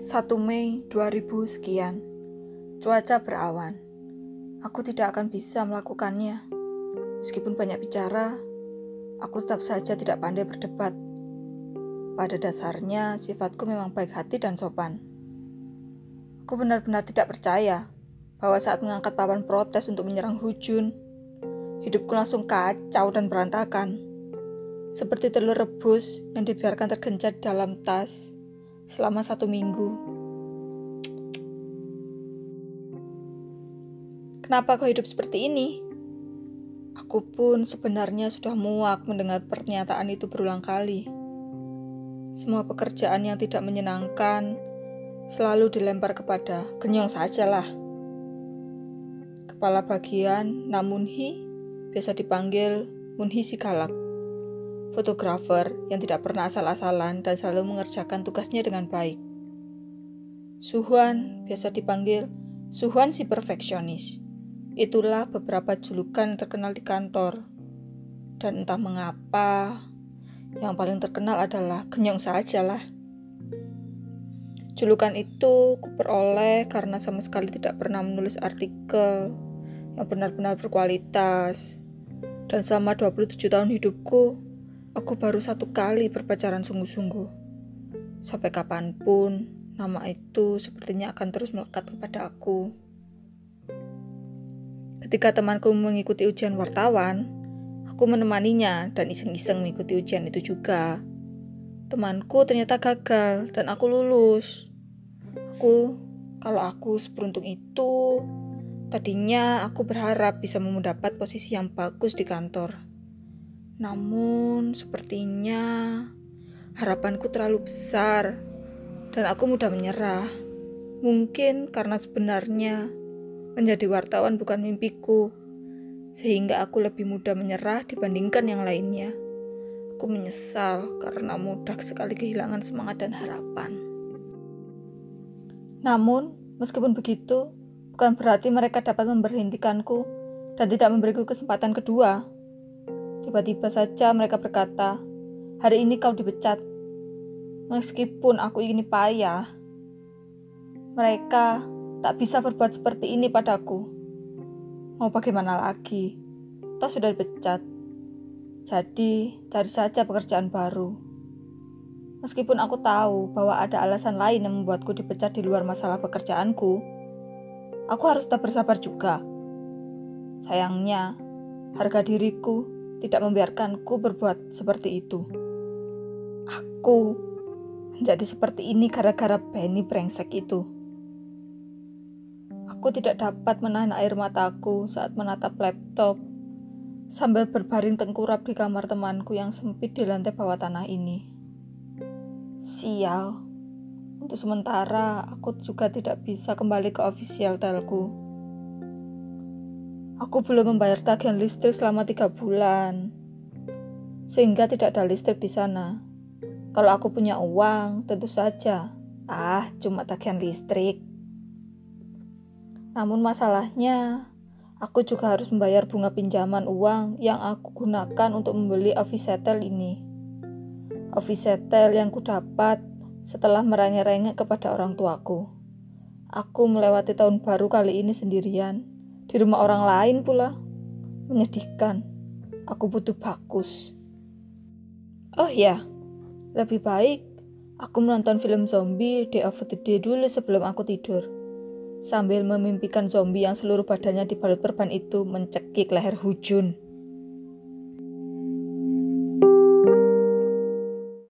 1 Mei 2000 sekian. Cuaca berawan. Aku tidak akan bisa melakukannya. Meskipun banyak bicara, aku tetap saja tidak pandai berdebat. Pada dasarnya, sifatku memang baik hati dan sopan. Aku benar-benar tidak percaya bahwa saat mengangkat papan protes untuk menyerang Hujun, hidupku langsung kacau dan berantakan. Seperti telur rebus yang dibiarkan tergencat dalam tas selama satu minggu. Kenapa kau hidup seperti ini? Aku pun sebenarnya sudah muak mendengar pernyataan itu berulang kali. Semua pekerjaan yang tidak menyenangkan selalu dilempar kepada kenyong sajalah. Kepala bagian Namunhi biasa dipanggil Munhi si galak fotografer yang tidak pernah asal-asalan dan selalu mengerjakan tugasnya dengan baik. Suhuan biasa dipanggil Suhuan si perfeksionis. Itulah beberapa julukan terkenal di kantor. Dan entah mengapa, yang paling terkenal adalah Kenyong sajalah. Julukan itu kuperoleh karena sama sekali tidak pernah menulis artikel yang benar-benar berkualitas. Dan selama 27 tahun hidupku, Aku baru satu kali berpacaran sungguh-sungguh. Sampai kapan pun, nama itu sepertinya akan terus melekat kepada aku. Ketika temanku mengikuti ujian wartawan, aku menemaninya dan iseng-iseng mengikuti ujian itu juga. Temanku ternyata gagal dan aku lulus. Aku, kalau aku seberuntung itu, tadinya aku berharap bisa mendapat posisi yang bagus di kantor. Namun, sepertinya harapanku terlalu besar dan aku mudah menyerah. Mungkin karena sebenarnya menjadi wartawan bukan mimpiku, sehingga aku lebih mudah menyerah dibandingkan yang lainnya. Aku menyesal karena mudah sekali kehilangan semangat dan harapan. Namun, meskipun begitu, bukan berarti mereka dapat memberhentikanku dan tidak memberiku kesempatan kedua. Tiba-tiba saja mereka berkata, "Hari ini kau dipecat." Meskipun aku ini payah, mereka tak bisa berbuat seperti ini padaku. Mau bagaimana lagi? Toh sudah dipecat. Jadi, cari saja pekerjaan baru. Meskipun aku tahu bahwa ada alasan lain yang membuatku dipecat di luar masalah pekerjaanku, aku harus tetap bersabar juga. Sayangnya, harga diriku tidak membiarkanku berbuat seperti itu. Aku menjadi seperti ini gara-gara Benny brengsek itu. Aku tidak dapat menahan air mataku saat menatap laptop sambil berbaring tengkurap di kamar temanku yang sempit di lantai bawah tanah ini. Sial, untuk sementara aku juga tidak bisa kembali ke official telku. Aku belum membayar tagihan listrik selama tiga bulan, sehingga tidak ada listrik di sana. Kalau aku punya uang, tentu saja. Ah, cuma tagihan listrik. Namun masalahnya, aku juga harus membayar bunga pinjaman uang yang aku gunakan untuk membeli office settle ini. Office settle yang kudapat setelah merengek-rengek kepada orang tuaku. Aku melewati tahun baru kali ini sendirian di rumah orang lain pula. Menyedihkan. Aku butuh bagus. Oh ya, lebih baik aku menonton film zombie Day of the Day dulu sebelum aku tidur. Sambil memimpikan zombie yang seluruh badannya dibalut perban itu mencekik leher Hujun.